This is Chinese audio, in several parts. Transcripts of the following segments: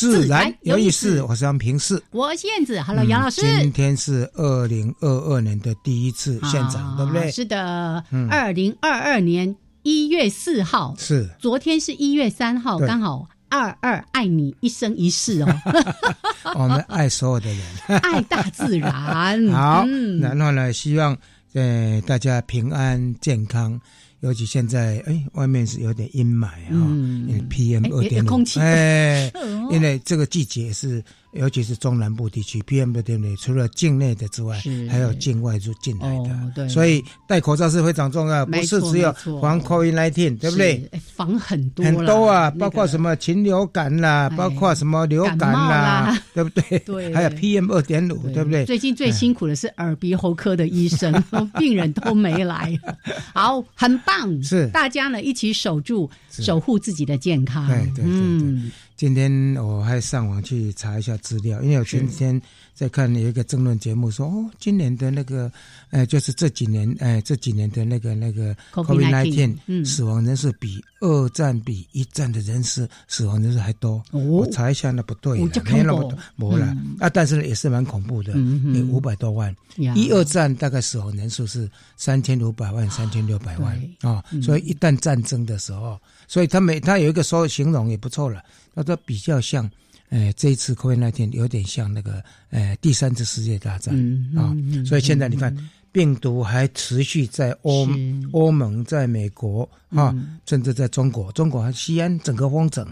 自然有意思。我是杨平世，我是燕子。Hello，杨老师。今天是二零二二年的第一次现场，对不对？是的，二零二二年一月四号是，昨天是一月三号，刚好二二爱你一生一世哦。我们爱所有的人，爱大自然。好，然后呢，希望呃大家平安健康。尤其现在，哎，外面是有点阴霾哈，因为 PM 二点五，哎，因为这个季节是。尤其是中南部地区，PM 的点五除了境内的之外，还有境外入进来的，所以戴口罩是非常重要，不是只有防 COVID-19，对不对？防很多很多啊，包括什么禽流感啦，包括什么流感啦，对不对？对，还有 PM 二点五，对。不对？最近最辛苦的是耳鼻喉科的医生，病人都没来。好，很棒，是。大家呢一起守住、守护自己的健康。对对对。今天我还上网去查一下资料，因为我前几天在看有一个争论节目，说哦，今年的那个，呃，就是这几年，哎，这几年的那个那个 COVID-19 死亡人数比二战比一战的人数死亡人数还多。我查一下，那不对，没那么多，没了啊，但是也是蛮恐怖的，有五百多万。一二战大概死亡人数是三千五百万、三千六百万啊，所以一旦战争的时候，所以他每他有一个说形容也不错了。那这比较像，呃，这一次 COVID 那天有点像那个，呃，第三次世界大战啊。所以现在你看，病毒还持续在欧欧盟、在美国啊，甚至在中国，中国还西安整个封城，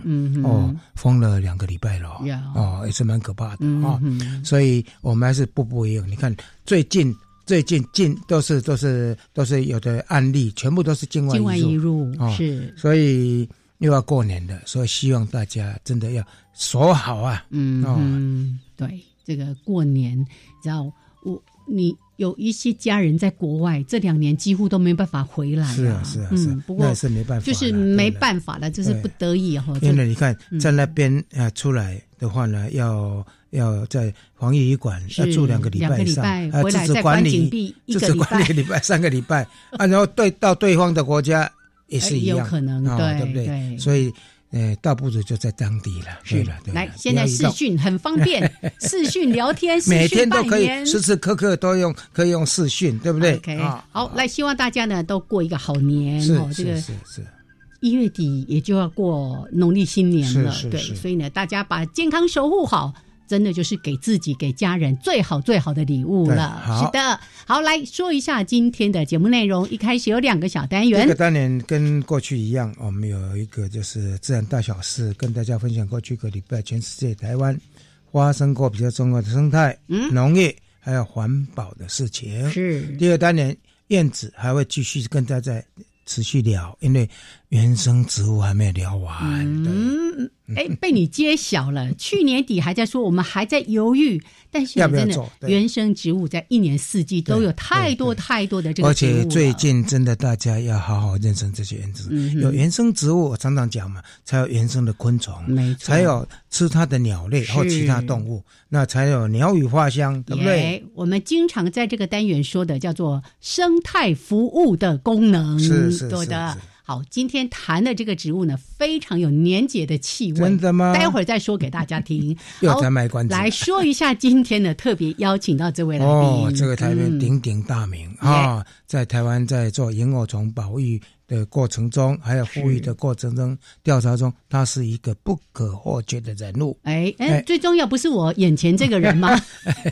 哦，封了两个礼拜了，哦，也是蛮可怕的啊。所以我们还是步步为营。你看，最近最近近都是都是都是有的案例，全部都是境外引入啊，是，所以。又要过年了，所以希望大家真的要锁好啊！嗯，对，这个过年，知道我你有一些家人在国外，这两年几乎都没办法回来。是啊，是啊，是。不过是没办法，就是没办法了，就是不得已哈。因为你看，在那边啊出来的话呢，要要在防疫旅馆要住两个礼拜以上，啊，自治管理，自治管理礼拜三个礼拜啊，然后对到对方的国家。也是一样，有可能，对不对？所以，呃，倒不如就在当地了，对了，对。来，现在视讯很方便，视讯聊天，每天都可以，时时刻刻都用，可以用视讯，对不对？OK，好，来，希望大家呢都过一个好年哦。这个是是，一月底也就要过农历新年了，对，所以呢，大家把健康守护好。真的就是给自己、给家人最好、最好的礼物了。是的，好，来说一下今天的节目内容。一开始有两个小单元，这个单元跟过去一样，我们有一个就是自然大小事，跟大家分享过去一个礼拜全世界台湾发生过比较重要的生态、农业还有环保的事情。是第二单元，燕子还会继续跟大家持续聊，因为原生植物还没有聊完。嗯。哎，被你揭晓了。去年底还在说我们还在犹豫，但是真的原生植物在一年四季都有太多太多的这个。而且最近真的大家要好好认识这些原生植物。有原生植物，我常常讲嘛，才有原生的昆虫，没错才有吃它的鸟类或其他动物，那才有鸟语花香，对不对？我们经常在这个单元说的叫做生态服务的功能，是是是的。好，今天谈的这个植物呢，非常有年节的气味。真的吗？待会儿再说给大家听。又在卖关子。来说一下今天呢，特别邀请到这位来宾。哦，这个台湾鼎鼎大名啊，在台湾在做萤火虫保育的过程中，还有呼吁的过程中，调查中，他是一个不可或缺的人物。哎哎，最重要不是我眼前这个人吗？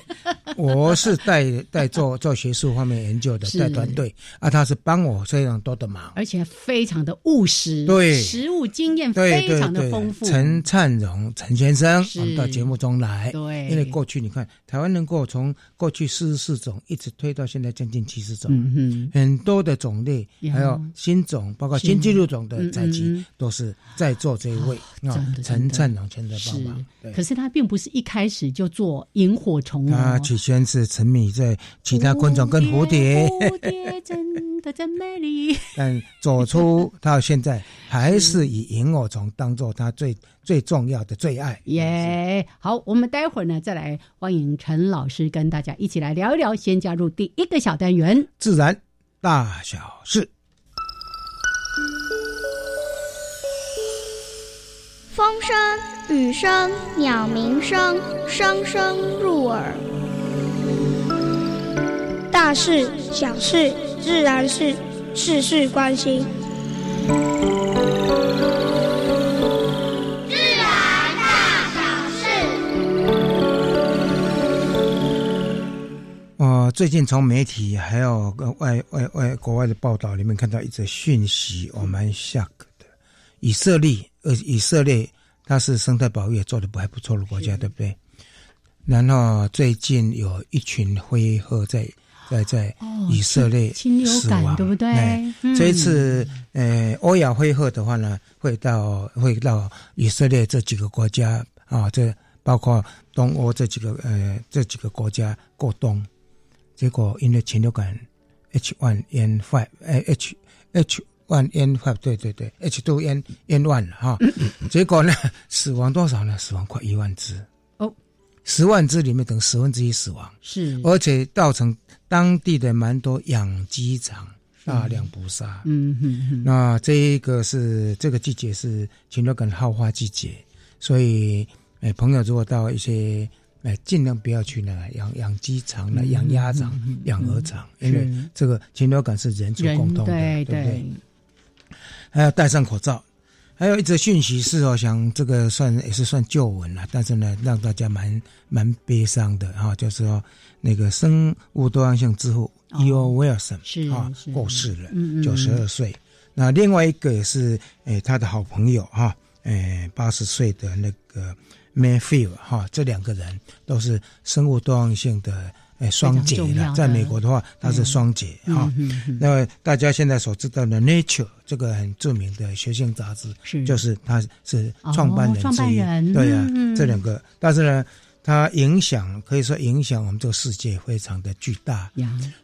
我是带带做做学术方面研究的带团队。啊，他是帮我非常多的忙，而且非常的务实，对，实务经验非常的丰富。陈灿荣陈先生我们到节目中来，对，因为过去你看台湾能够从过去四十四种一直推到现在将近七十种，嗯嗯，很多的种类，还有新种，包括新纪录种的采集，都是在做这一位啊，陈灿荣先生帮忙。可是他并不是一开始就做萤火虫啊，起先是沉迷在其他昆虫跟蝴蝶，蝴蝶真的真美丽。但走出到现在，还是以萤火虫当做他最最重要的最爱。耶，好，我们待会儿呢再来欢迎陈老师跟大家一起来聊一聊。先加入第一个小单元，自然大小事。风声、雨声、鸟鸣声，声声入耳。大事、小事、自然事，事事关心。自然大小事。我最近从媒体还有外外外国外的报道里面看到一则讯息，我蛮 shock 的，以色列。呃，以色列它是生态保育也做的不还不错的国家，对不对？然后最近有一群灰鹤在在在以色列死亡，对不对？这一次，呃，欧亚灰鹤的话呢，会到会到以色列这几个国家啊，这包括东欧这几个呃这几个国家过冬，结果因为禽流感 H1N5，哎 H H。对对对，H two N N one 哈，结果呢，死亡多少呢？死亡快一万只哦，十万只里面等十分之一死亡，是，而且造成当地的蛮多养鸡场大量捕杀，嗯哼，那这一个是这个季节是禽流感好发季节，所以哎，朋友如果到一些哎，尽量不要去那个养养鸡场、了养鸭场、养鹅场，因为这个禽流感是人畜共通的，对不对？还要戴上口罩，还有一则讯息是哦，想这个算也是算旧闻了，但是呢，让大家蛮蛮悲伤的哈，就是说那个生物多样性之父 E.O. Wilson 是啊过世了，九十二岁。那另外一个也是诶他的好朋友哈，诶八十岁的那个 Mayfield 哈，这两个人都是生物多样性的。哎，双姐了，在美国的话，她是双姐哈。那么大家现在所知道的《Nature》这个很著名的学性杂志，是就是他是创办人之一，对呀，这两个，但是呢，它影响可以说影响我们这个世界非常的巨大。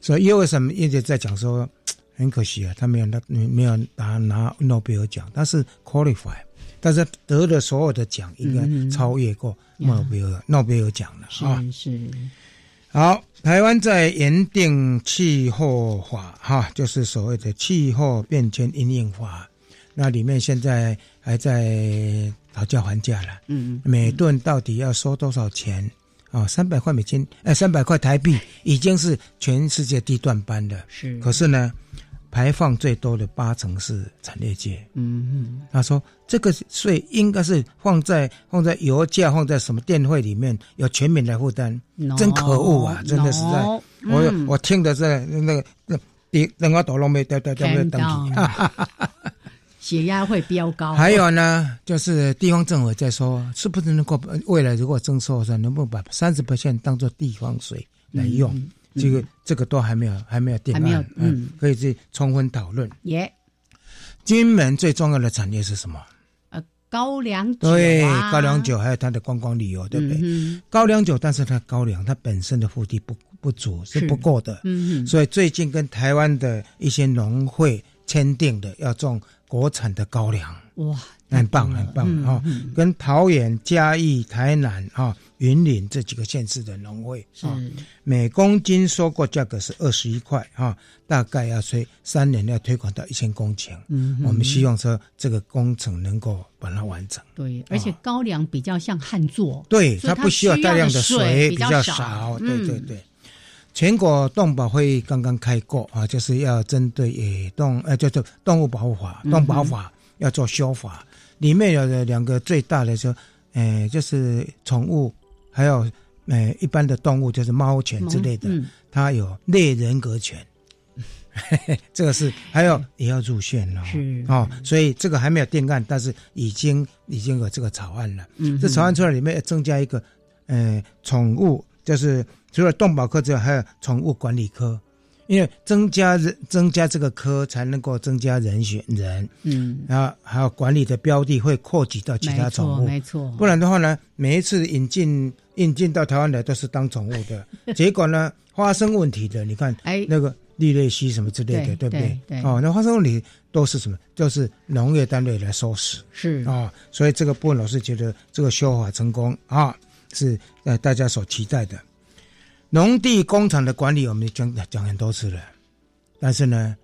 所以因为什么一直在讲说，很可惜啊，他没有拿没有拿拿诺贝尔奖，但是 qualify，但是得了所有的奖，应该超越过诺贝尔诺贝尔奖了啊。是。好，台湾在研定气候法，哈，就是所谓的气候变迁应应法，那里面现在还在讨价还价了。嗯嗯，每吨到底要收多少钱？啊，三百块美金，哎，三百块台币，已经是全世界低段班的。是，可是呢？排放最多的八成是产业界。嗯嗯，他说这个税应该是放在放在油价放在什么电费里面，由全民来负担。真可恶啊！真的是在，我我听的是那个那第两个都没掉掉掉没有登记，血压会飙高。还有呢，就是地方政府在说，是不是能够未来如果征收的时候，能不能把三十当做地方税来用？这个这个都还没有还没有定案，嗯，可以去充分讨论。耶，金门最重要的产业是什么？呃，高粱酒对，高粱酒还有它的观光旅游，对不对？高粱酒，但是它高粱它本身的腹地不不足是不够的，嗯嗯，所以最近跟台湾的一些农会签订的要种国产的高粱，哇。很棒，很棒啊！跟桃园、嘉义、台南、哈云林这几个县市的农会啊，每公斤收购价格是二十一块哈，大概要推三年要推广到一千公顷。嗯，我们希望说这个工程能够把它完成。对，而且高粱比较像旱作，对，它不需要大量的水，比较少。对对对。全国动保会议刚刚开过啊，就是要针对野动，呃，叫做动物保护法、动保法要做修法，里面有的两个最大的说，呃，就是宠物，还有呃一般的动物，就是猫犬之类的，它有类人格权，这个是还有也要入选哦，是。哦，所以这个还没有定案，但是已经已经有这个草案了，嗯，这草案出来里面要增加一个，呃，宠物就是。除了动保科之外，还有宠物管理科，因为增加人增加这个科，才能够增加人选人，嗯，然后还有管理的标的会扩及到其他宠物，没错，不然的话呢，每一次引进引进到台湾来都是当宠物的，结果呢发生问题的，你看，哎，那个利瑞西什么之类的，对不对？哦，那发生问题都是什么？就是农业单位来收拾，是。啊，所以这个部分老师觉得这个修法成功啊，是呃大家所期待的。农地工厂的管理，我们讲讲很多次了，但是呢，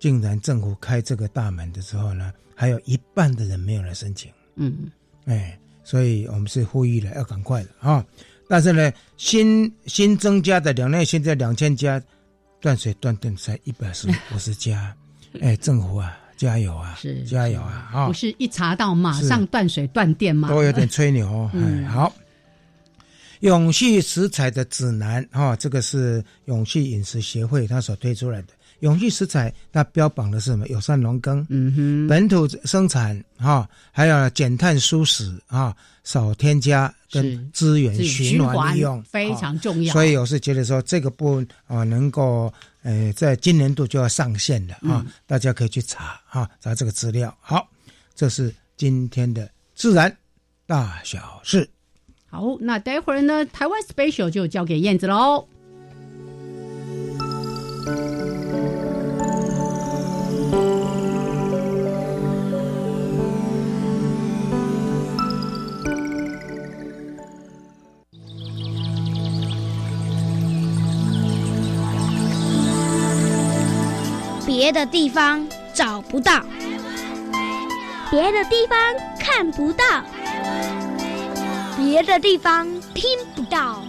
竟然政府开这个大门的时候呢，还有一半的人没有来申请。嗯，哎，所以我们是呼吁了，要赶快的啊！但是呢，新新增加的两类现在两千家断水断电才一百十五十家，哎，政府啊，加油啊，是加油啊！啊，不是一查到马上断水断电吗？都有点吹牛。嗯，好。永续食材的指南，哈，这个是永续饮食协会它所推出来的。永续食材它标榜的是什么？友善农耕，嗯哼，本土生产，哈，还有减碳舒适，啊，少添加跟资源循环利用，非常重要。所以我是觉得说这个部分啊，能够呃，在今年度就要上线了啊，大家可以去查啊，查这个资料。好，这是今天的自然大小事。好，那待会儿呢？台湾 special 就交给燕子喽。别的地方找不到，别的地方看不到。别的地方听不到。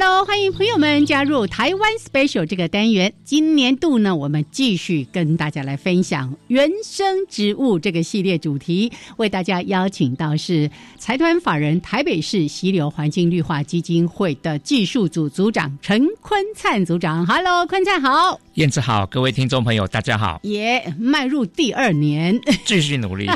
Hello，欢迎朋友们加入台湾 Special 这个单元。今年度呢，我们继续跟大家来分享原生植物这个系列主题。为大家邀请到是财团法人台北市溪流环境绿化基金会的技术组组长陈坤灿组长。Hello，坤灿好，燕子好，各位听众朋友大家好。也迈入第二年，继续努力。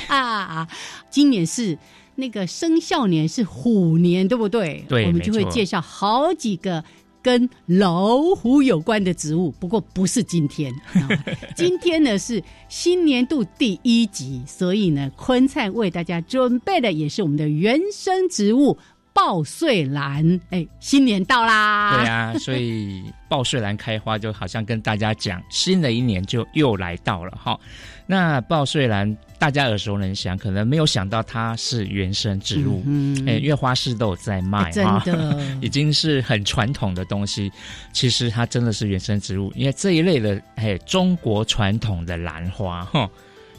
今年是。那个生肖年是虎年，对不对？对，我们就会介绍好几个跟老虎有关的植物。不过不是今天，今天呢是新年度第一集，所以呢，坤灿为大家准备的也是我们的原生植物报岁兰。哎，新年到啦！对啊，所以报岁兰开花，就好像跟大家讲，新的一年就又来到了哈。那报岁兰。大家耳熟能详，可能没有想到它是原生植物，哎，因为花市都有在卖啊，已经是很传统的东西。其实它真的是原生植物，因为这一类的哎，中国传统的兰花哈，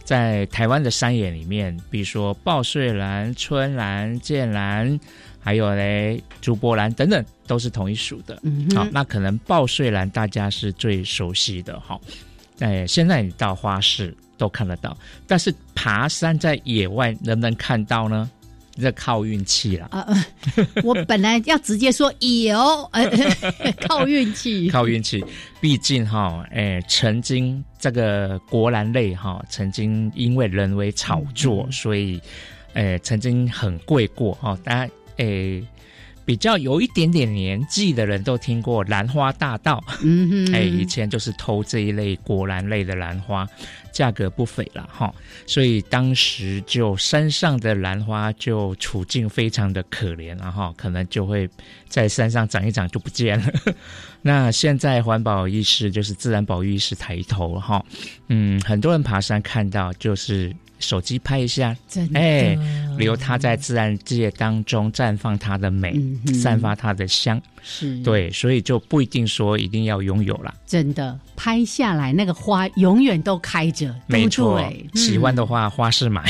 在台湾的山野里面，比如说报穗兰、春兰、剑兰，还有嘞竹波兰等等，都是同一属的。好，那可能报税兰大家是最熟悉的哈。哎，现在你到花市。都看得到，但是爬山在野外能不能看到呢？这靠运气了。啊，我本来要直接说有，靠运气，靠运气。毕竟哈，哎，曾经这个国兰类哈，曾经因为人为炒作，所以，哎，曾经很贵过哈。大家，哎。比较有一点点年纪的人都听过兰花大道，嗯哼，哎，以前就是偷这一类果兰类的兰花，价格不菲了哈，所以当时就山上的兰花就处境非常的可怜，了哈可能就会在山上长一长就不见了。那现在环保意识就是自然保育意识抬头哈，嗯，很多人爬山看到就是。手机拍一下，哎，留它在自然界当中绽放它的美，散发它的香。是对，所以就不一定说一定要拥有了。真的拍下来，那个花永远都开着，没错。喜欢的话，花市买。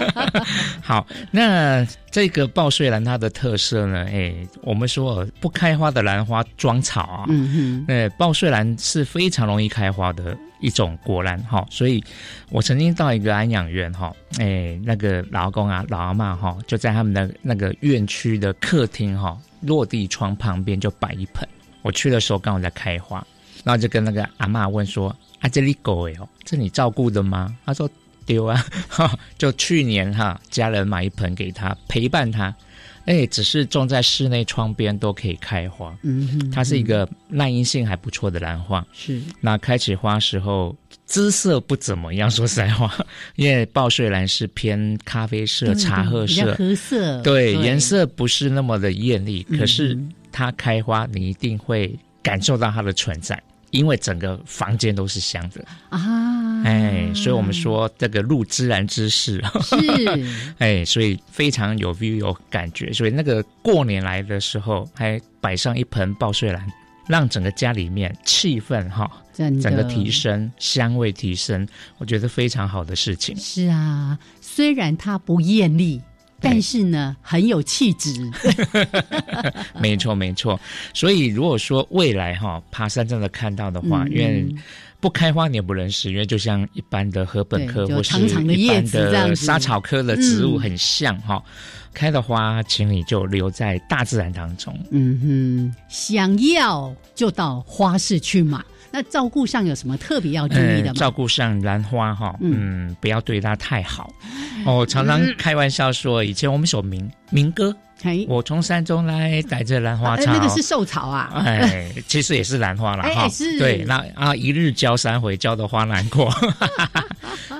好，那这个报税兰它的特色呢？哎，我们说不开花的兰花装草啊。嗯哼，那，报税兰是非常容易开花的一种果兰哈。所以我曾经到一个安养院哈，哎，那个老公啊、老阿妈哈，就在他们的那个院区的客厅哈。落地窗旁边就摆一盆，我去的时候刚好在开花，然后就跟那个阿妈问说：“啊，这里狗哎哦，这你照顾的吗？”他说：“丢啊，哈就去年哈，家人买一盆给他陪伴他，哎，只是种在室内窗边都可以开花。嗯，它是一个耐阴性还不错的兰花。是，那开起花时候。”姿色不怎么样，说实在话，因为报税兰是偏咖啡色、茶褐色，褐色，对，颜色不是那么的艳丽。可是它开花，你一定会感受到它的存在，因为整个房间都是香的啊！哎，所以我们说这个入自然之势是，哎，所以非常有 view 有感觉。所以那个过年来的时候，还摆上一盆爆睡兰。让整个家里面气氛哈，整个提升香味提升，我觉得非常好的事情。是啊，虽然它不艳丽，但是呢很有气质。没错没错，所以如果说未来哈爬山真的看到的话，因为不开花你也不认识，因为就像一般的禾本科或是一般的莎草科的植物很像哈。开的花，请你就留在大自然当中。嗯哼，想要就到花市去买。那照顾上有什么特别要注意的吗？照顾上兰花哈，嗯，不要对它太好。我常常开玩笑说，以前我们首民民歌。我从山中来，带着兰花草。那个是寿草啊，哎，其实也是兰花了 哈。是对，那啊，一日浇三回，浇的花难过。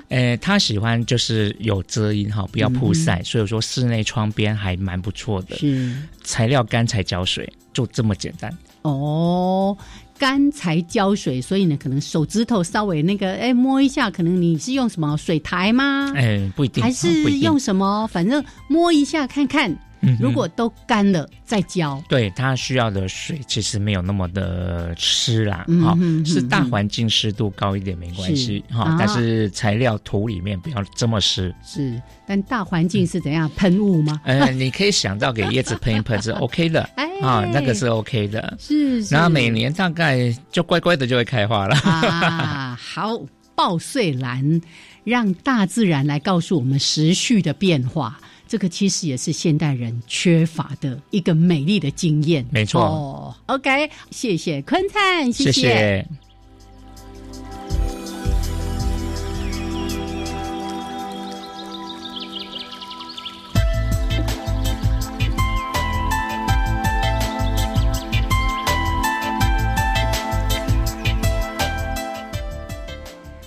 哎，他喜欢就是有遮阴哈，不要曝晒，所以说室内窗边还蛮不错的。是，材料干才浇水，就这么简单。哦，干才浇水，所以呢，可能手指头稍微那个，哎，摸一下，可能你是用什么水苔吗？哎，不一定，还是用什么？反正摸一下看看。如果都干了再浇，对它需要的水其实没有那么的湿啦，哈，是大环境湿度高一点没关系哈，但是材料土里面不要这么湿。是，但大环境是怎样喷雾吗？呃，你可以想到给叶子喷一喷是 OK 的，哎啊，那个是 OK 的，是。然后每年大概就乖乖的就会开花了。啊，好，爆碎兰让大自然来告诉我们时序的变化。这个其实也是现代人缺乏的一个美丽的经验。没错。哦，OK，谢谢坤灿，谢谢。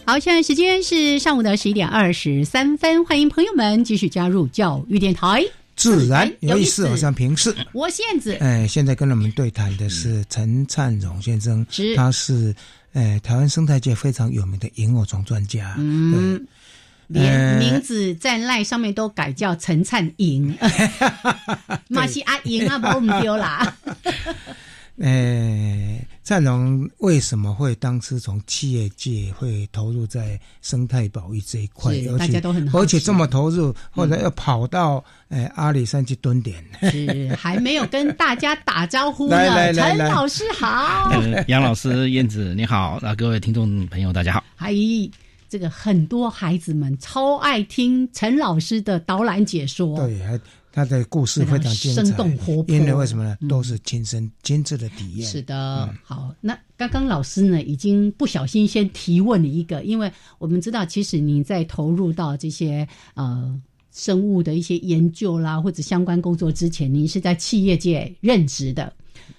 好，现在时间是上午的十一点二十三分，欢迎朋友们继续加入教育电台。自然有意思，好像平视。我现子，哎，现在跟我们对谈的是陈灿荣先生，他是哎台湾生态界非常有名的萤火虫专家。嗯，连名字在赖上面都改叫陈灿莹，马西阿莹啊，把我们丢啦。诶，灿荣为什么会当时从企业界会投入在生态保育这一块？大家都很而且这么投入，后来又跑到诶阿里山去蹲点？是还没有跟大家打招呼呢。陈老师好，杨老师、燕子你好，那各位听众朋友大家好。嗨，这个很多孩子们超爱听陈老师的导览解说。对，还。他的故事非常精彩，生动活泼。因为为什么呢？都是亲身亲自的体验。是的，好，那刚刚老师呢，已经不小心先提问了一个，因为我们知道，其实你在投入到这些呃生物的一些研究啦，或者相关工作之前，您是在企业界任职的，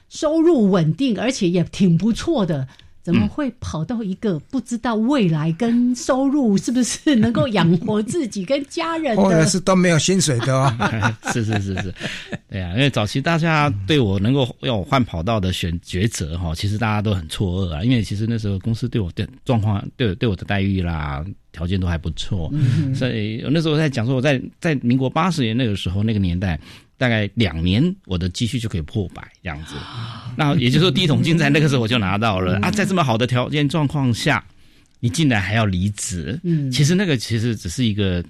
收入稳定，而且也挺不错的。怎么会跑到一个不知道未来跟收入是不是能够养活自己跟家人的？或者是都没有薪水的哦。是是是是，对啊，因为早期大家对我能够要我换跑道的选抉择哈，其实大家都很错愕啊。因为其实那时候公司对我的状况、对对我的待遇啦、条件都还不错，所以那时候在讲说我在在民国八十年那个时候那个年代。大概两年，我的积蓄就可以破百这样子。那也就是说，第一桶金在那个时候我就拿到了啊。在这么好的条件状况下，你竟然还要离职？嗯，其实那个其实只是一个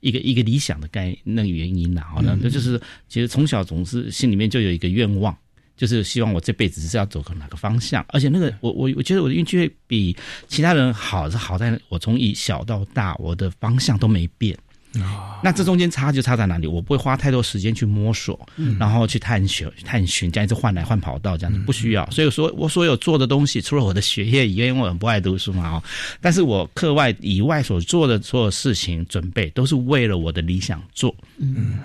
一个一个理想的概那个原因啦。好像那就是其实从小总是心里面就有一个愿望，就是希望我这辈子是要走个哪个方向。而且那个我我我觉得我的运气会比其他人好，是好在我从以小到大，我的方向都没变。那这中间差就差在哪里？我不会花太多时间去摸索，然后去探寻、探寻，这样子换来换跑道，这样子不需要。所以说，我所有做的东西，除了我的学业以外，因为我很不爱读书嘛，哦，但是我课外以外所做的所有事情，准备都是为了我的理想做。嗯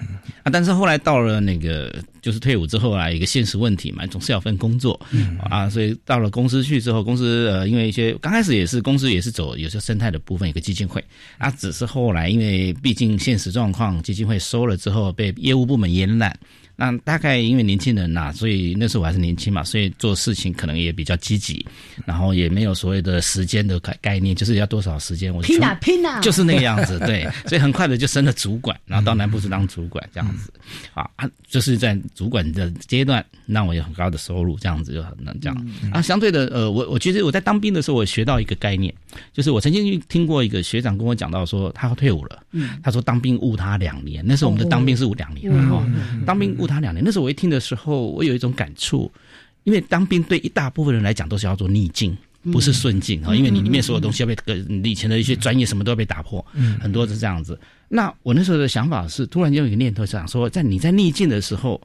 啊，但是后来到了那个。就是退伍之后啊，一个现实问题嘛，总是要分工作，嗯。啊，所以到了公司去之后，公司呃，因为一些刚开始也是公司也是走有些生态的部分，有个基金会，啊，只是后来因为毕竟现实状况，基金会收了之后被业务部门延揽。那大概因为年轻人呐，所以那时候我还是年轻嘛，所以做事情可能也比较积极，然后也没有所谓的时间的概概念，就是要多少时间，我拼啊拼啊，就是那个样子，对，所以很快的就升了主管，然后到南部是当主管这样子，啊，就是在主管的阶段，让我有很高的收入，这样子就很能这样。啊。相对的，呃，我我觉得我在当兵的时候，我学到一个概念，就是我曾经听过一个学长跟我讲到说，他要退伍了，嗯，他说当兵误他两年，那时候我们的当兵是误两年。哈，当兵。误他两年，那时候我一听的时候，我有一种感触，因为当兵对一大部分人来讲都是要做逆境，不是顺境啊，因为你里面所有东西要被你以前的一些专业什么都要被打破，很多是这样子。那我那时候的想法是，突然间有一个念头想说，在你在逆境的时候，会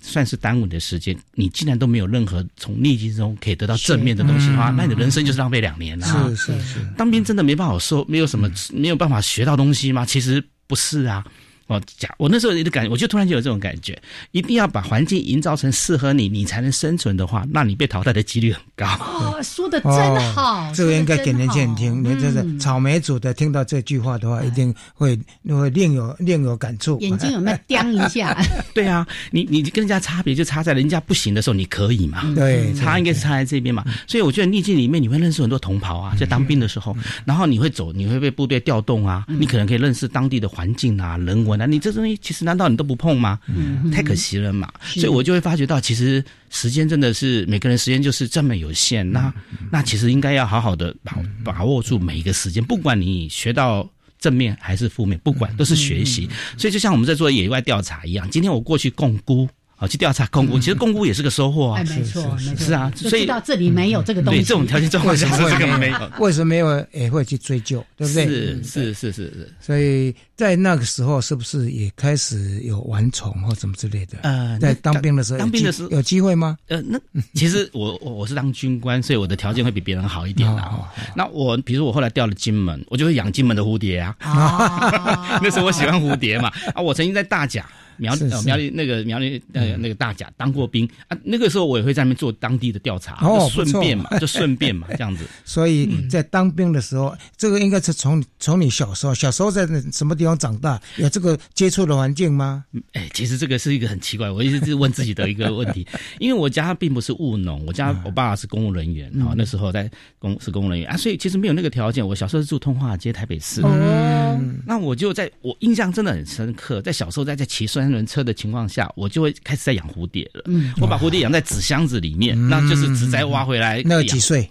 算是耽误你的时间。你既然都没有任何从逆境中可以得到正面的东西的话，那你的人生就是浪费两年了。是是是，当兵真的没办法说，没有什么没有办法学到东西吗？其实不是啊。哦，假我那时候的感觉，我就突然就有这种感觉，一定要把环境营造成适合你，你才能生存的话，那你被淘汰的几率很高。哦，说的真好，这个应该给年轻人听。你这是草莓组的，听到这句话的话，一定会会另有另有感触。眼睛有没有盯一下？对啊，你你跟人家差别就差在人家不行的时候，你可以嘛？对，差应该是差在这边嘛。所以我觉得逆境里面你会认识很多同袍啊，在当兵的时候，然后你会走，你会被部队调动啊，你可能可以认识当地的环境啊、人文。那你这东西其实难道你都不碰吗？嗯，太可惜了嘛。所以我就会发觉到，其实时间真的是每个人时间就是这么有限。那那其实应该要好好的把把握住每一个时间，不管你学到正面还是负面，不管都是学习。所以就像我们在做野外调查一样，今天我过去共估。好，去调查公估，其实公估也是个收获啊。没错，没错，是啊，所以到这里没有这个东西，这种条件状况下是这个没有。为什么没有也会去追究，对不对？是是是是是。所以在那个时候，是不是也开始有玩宠或什么之类的？呃，在当兵的时候，当兵的时候有机会吗？呃，那其实我我我是当军官，所以我的条件会比别人好一点啦。那我比如说我后来调了金门，我就会养金门的蝴蝶啊。那时候我喜欢蝴蝶嘛啊，我曾经在大甲。苗苗栗那个苗栗呃那个大甲当过兵啊，那个时候我也会在那边做当地的调查，就顺便嘛，就顺便嘛这样子。所以在当兵的时候，这个应该是从从你小时候小时候在什么地方长大，有这个接触的环境吗？哎，其实这个是一个很奇怪，我一直是问自己的一个问题，因为我家并不是务农，我家我爸是公务人员啊，那时候在公是公务人员啊，所以其实没有那个条件。我小时候是住通化街台北市，哦，那我就在我印象真的很深刻，在小时候在在骑山。三轮车的情况下，我就会开始在养蝴蝶了。嗯，我把蝴蝶养在纸箱子里面，那就是纸栽挖回来。那几岁？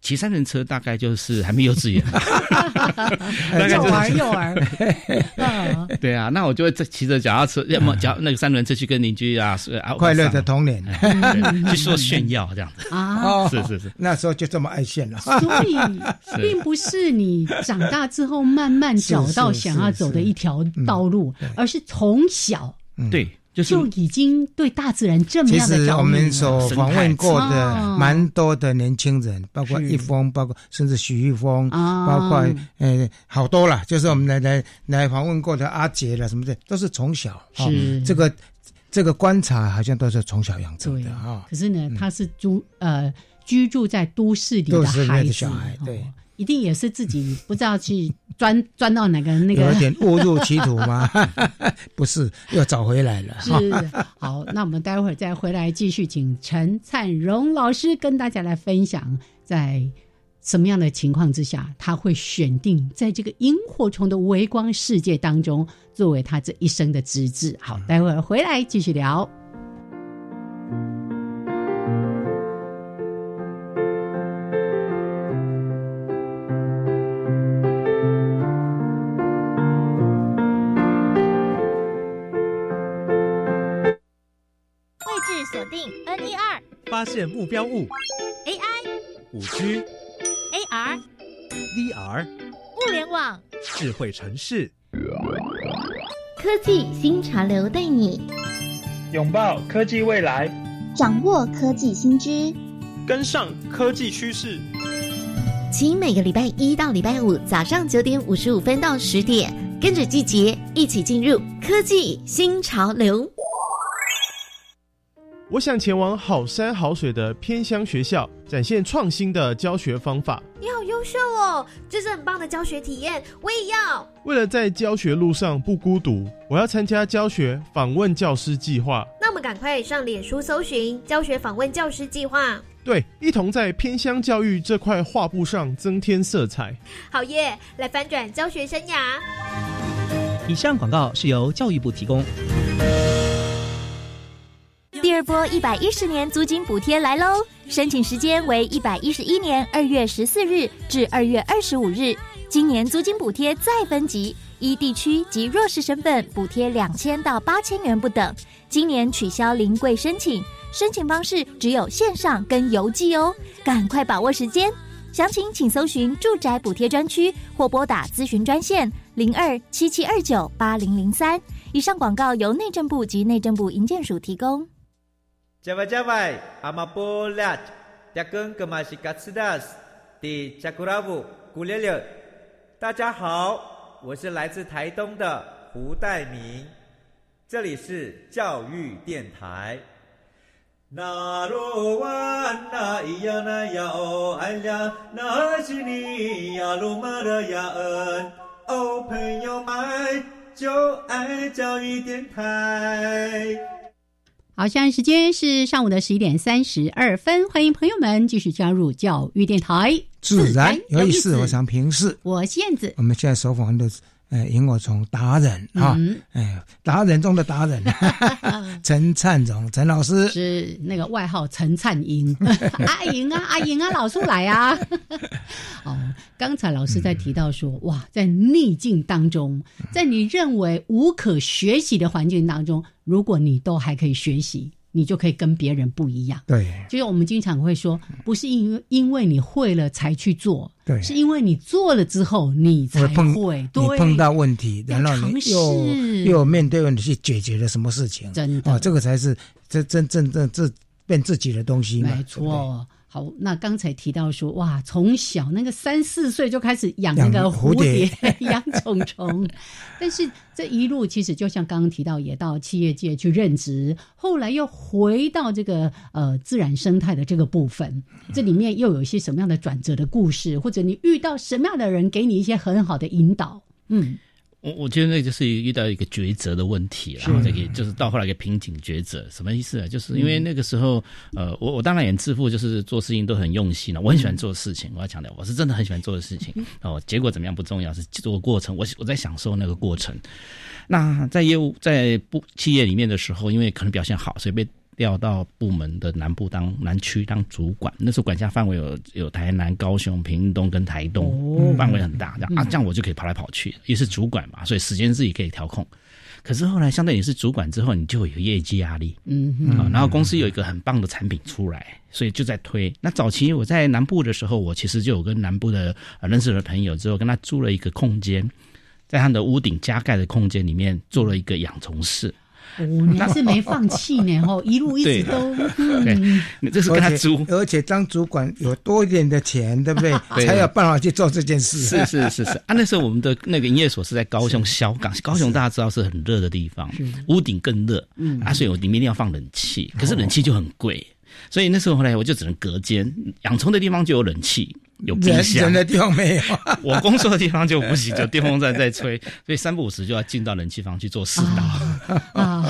骑三轮车大概就是还没幼稚园，幼儿幼儿。对啊，那我就会骑着脚踏车，要么脚那个三轮车去跟邻居啊，快乐的童年，去说炫耀这样子。啊。是是是，那时候就这么爱炫了。所以，并不是你长大之后慢慢找到想要走的一条道路，而是从小对。就已经对大自然这么样的其实我们所访问过的蛮多的年轻人，包括一峰，包括甚至许玉峰，包括呃好多了，就是我们来来来访问过的阿杰了什么的，都是从小是。这个这个观察，好像都是从小养成的啊。可是呢，他是主呃。居住在都市里的孩子，小孩对。一定也是自己不知道去钻钻到哪个那个，有点误入歧途吗？不是，又找回来了。是好，那我们待会儿再回来继续，请陈灿荣老师跟大家来分享，在什么样的情况之下，他会选定在这个萤火虫的微光世界当中，作为他这一生的职志。好，待会儿回来继续聊。发现目标物，AI，五 G AR，VR，物联网，智慧城市，科技新潮流带你。拥抱科技未来，掌握科技新知，跟上科技趋势。请每个礼拜一到礼拜五早上九点五十五分到十点，跟着季节一起进入科技新潮流。我想前往好山好水的偏乡学校，展现创新的教学方法。你好优秀哦，这是很棒的教学体验，我也要。为了在教学路上不孤独，我要参加教学访问教师计划。那我们赶快上脸书搜寻教学访问教师计划。对，一同在偏乡教育这块画布上增添色彩。好耶，来翻转教学生涯。以上广告是由教育部提供。第二波一百一十年租金补贴来喽！申请时间为一百一十一年二月十四日至二月二十五日。今年租金补贴再分级，依地区及弱势身份补贴两千到八千元不等。今年取消临柜申请，申请方式只有线上跟邮寄哦，赶快把握时间。详情请搜寻住宅补贴专区或拨打咨询专线零二七七二九八零零三。以上广告由内政部及内政部营建署提供。加外加外，阿玛波拉，扎根格玛西卡斯达斯，的扎古拉布古列列。大家好，我是来自台东的胡代明，这里是教育电台。那罗哇那咿呀那呀哦哎呀，那是你呀鲁玛的呀恩，哦朋友们就爱教育电台。好，现在时间是上午的十一点三十二分，欢迎朋友们继续加入教育电台。自然有意思，我想平视。我燕子。我们现在首访的是。哎，萤火虫达人啊！哎，达人中的达人，陈灿荣陈老师是那个外号陈灿英，阿莹啊，阿莹啊，老叔来啊！哦，刚才老师在提到说，哇，在逆境当中，在你认为无可学习的环境当中，如果你都还可以学习。你就可以跟别人不一样。对，就是我们经常会说，不是因为因为你会了才去做，对，是因为你做了之后你才会。你碰到问题，然后你又又面对问题去解决了什么事情？真的，哦，这个才是真真正正这变自己的东西嘛？没错。好，那刚才提到说，哇，从小那个三四岁就开始养那个蝴蝶、养虫虫，但是这一路其实就像刚刚提到，也到企业界去任职，后来又回到这个呃自然生态的这个部分，这里面又有一些什么样的转折的故事，或者你遇到什么样的人给你一些很好的引导？嗯。我我觉得那就是遇到一个抉择的问题，然后这个就是到后来一个瓶颈抉择，什么意思啊？就是因为那个时候，呃，我我当然也自负，就是做事情都很用心了。我很喜欢做事情，我要强调，我是真的很喜欢做的事情。哦，结果怎么样不重要，是做过程，我我在享受那个过程。那在业务在不企业里面的时候，因为可能表现好，所以被。调到部门的南部当南区当主管，那时候管辖范围有有台南、高雄、屏东跟台东，范围很大。这样啊，这样我就可以跑来跑去，也是主管嘛，所以时间自己可以调控。可是后来，相对你是主管之后，你就有业绩压力，嗯，啊，然后公司有一个很棒的产品出来，所以就在推。那早期我在南部的时候，我其实就有跟南部的认识的朋友之后，跟他租了一个空间，在他的屋顶加盖的空间里面做了一个养虫室。哦，你 还是没放弃呢，吼，一路一直都，嗯，这是跟他租，而且当主管有多一点的钱，对不对？才有办法去做这件事。是是是是。啊，那时候我们的那个营业所是在高雄小港，高雄大家知道是很热的地方，屋顶更热，嗯。啊，所以我里面一定要放冷气，可是冷气就很贵，所以那时候后来我就只能隔间，养虫的地方就有冷气。有冰箱，人的地方没有。我工作的地方就不行，就电风扇在吹，所以三不五时就要进到冷气房去做四道。啊，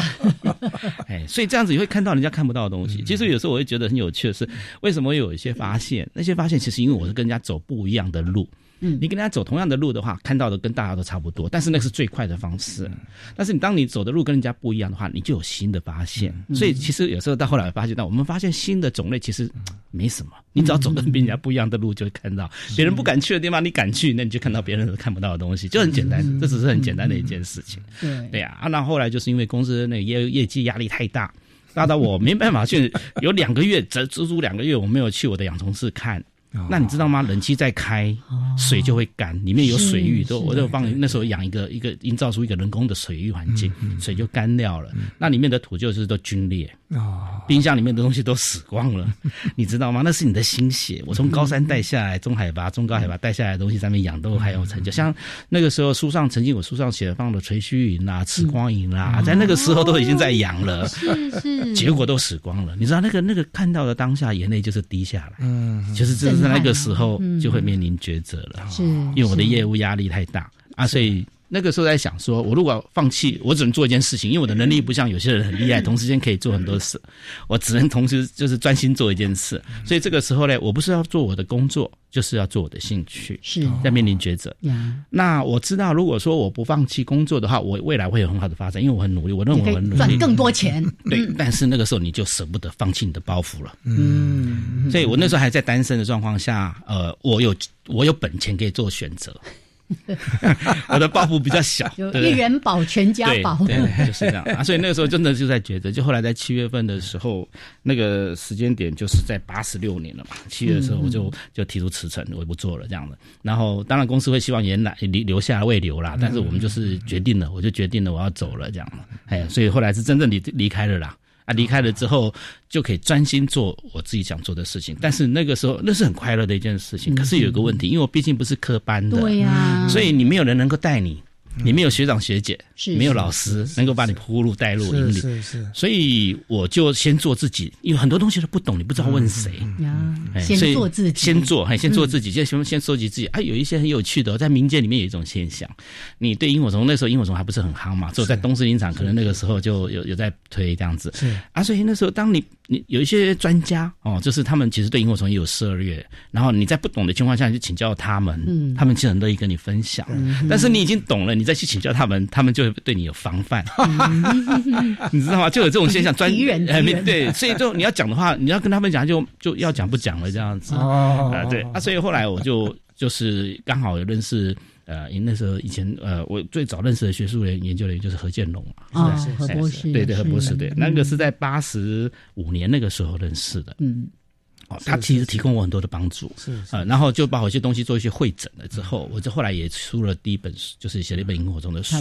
哎，所以这样子你会看到人家看不到的东西。其实有时候我会觉得很有趣的是，为什么有一些发现？那些发现其实因为我是跟人家走不一样的路。嗯，你跟大家走同样的路的话，看到的跟大家都差不多，但是那是最快的方式。但是你当你走的路跟人家不一样的话，你就有新的发现。所以其实有时候到后来发现到，我们发现新的种类其实没什么。你只要走跟别人家不一样的路，就会看到别人不敢去的地方，你敢去，那你就看到别人都看不到的东西，就很简单。这只是很简单的一件事情。对对啊，那后来就是因为公司那个业业绩压力太大，大到我没办法去，有两个月，整足足两个月我没有去我的养虫室看。那你知道吗？冷气在开，水就会干，里面有水域，都我就放那时候养一个一个，营造出一个人工的水域环境，水就干掉了。那里面的土就是都皲裂。哦，冰箱里面的东西都死光了，你知道吗？那是你的心血。我从高山带下来，中海拔、中高海拔带下来的东西，上面养都还有成就。像那个时候书上曾经我书上写放的垂须银啦、赤光银啦，在那个时候都已经在养了，是是，结果都死光了。你知道那个那个看到的当下，眼泪就是滴下来。嗯，就是这是那个时候就会面临抉择了。是，因为我的业务压力太大啊，所以。那个时候在想，说我如果放弃，我只能做一件事情，因为我的能力不像有些人很厉害，同时间可以做很多事，我只能同时就是专心做一件事。所以这个时候呢，我不是要做我的工作，就是要做我的兴趣，是在面临抉择。那我知道，如果说我不放弃工作的话，我未来会有很好的发展，因为我很努力，我认为我很努力，赚更多钱。对，但是那个时候你就舍不得放弃你的包袱了。嗯，所以我那时候还在单身的状况下，呃，我有我有本钱可以做选择。我的抱负比较小，一人保全家保，对，就是这样啊。所以那个时候真的就在抉择，就后来在七月份的时候，那个时间点就是在八十六年了嘛。七月的时候我就就提出辞呈，我不做了这样的。然后当然公司会希望原来留留下来未留啦，但是我们就是决定了，我就决定了我要走了这样哎，所以后来是真正离离开了啦。啊，离开了之后就可以专心做我自己想做的事情。但是那个时候那是很快乐的一件事情。可是有一个问题，因为我毕竟不是科班的，对呀，所以你没有人能够带你。你没有学长学姐，没有老师能够把你铺路带路引领，是是。所以我就先做自己，因为很多东西都不懂，你不知道问谁。呀，先做自己，先做，先做自己，先先先收集自己。啊，有一些很有趣的，在民间里面有一种现象，你对萤火虫那时候萤火虫还不是很夯嘛，只有在东势林场，可能那个时候就有有在推这样子。是啊，所以那时候当你你有一些专家哦，就是他们其实对萤火虫也有涉猎，然后你在不懂的情况下就请教他们，嗯，他们其实很乐意跟你分享。但是你已经懂了，你再去请教他们。他们就会对你有防范，你知道吗？就有这种现象，专对，所以就你要讲的话，你要跟他们讲，就就要讲不讲了这样子。啊，对啊，所以后来我就就是刚好有认识呃，因那时候以前呃，我最早认识的学术人研究人员就是何建龙啊，是何博士，对对何博士对，那个是在八十五年那个时候认识的，嗯。哦，他其实提供我很多的帮助，是啊，然后就把我一些东西做一些会诊了之后，我就后来也出了第一本书，就是写了一本萤火虫的书，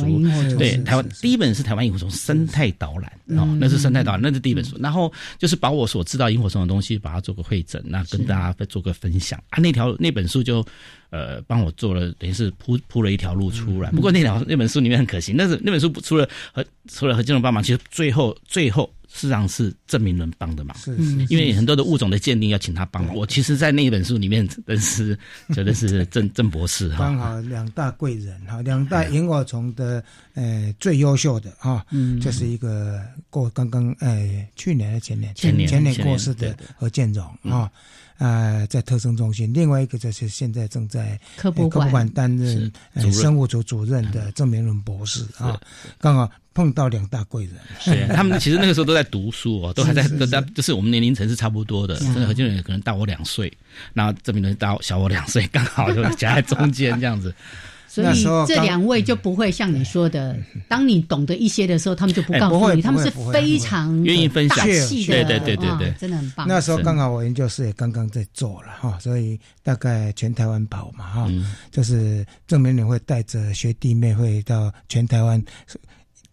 对，台湾第一本是台湾萤火虫生态导览，哦，那是生态导览，那是第一本书，然后就是把我所知道萤火虫的东西，把它做个会诊，那跟大家做个分享。啊，那条那本书就呃帮我做了，等于是铺铺了一条路出来。不过那条那本书里面很可惜，那是那本书除了和除了何金龙帮忙，其实最后最后。事实上是郑明伦帮的忙，是，因为很多的物种的鉴定要请他帮忙。我其实，在那一本书里面认识，觉得是郑郑博士哈。刚好两大贵人哈，两大萤火虫的呃最优秀的哈，这是一个过刚刚呃去年的前年？前年前年过世的何建荣啊。啊，在特生中心，另外一个就是现在正在科博馆。担任生物组主任的郑明伦博士啊，刚好碰到两大贵人。是 他们其实那个时候都在读书哦，都还在都在，就是我们年龄层是差不多的，真的何建仁可能大我两岁，然后郑明伦大小我两岁，刚好就夹在中间这样子。所以这两位就不会像你说的，当你懂得一些的时候，他们就不告诉你，他们是非常愿意分享的，对对对对对，真的很棒。那时候刚好我研究室也刚刚在做了哈，所以大概全台湾跑嘛哈，就是郑明伦会带着学弟妹会到全台湾。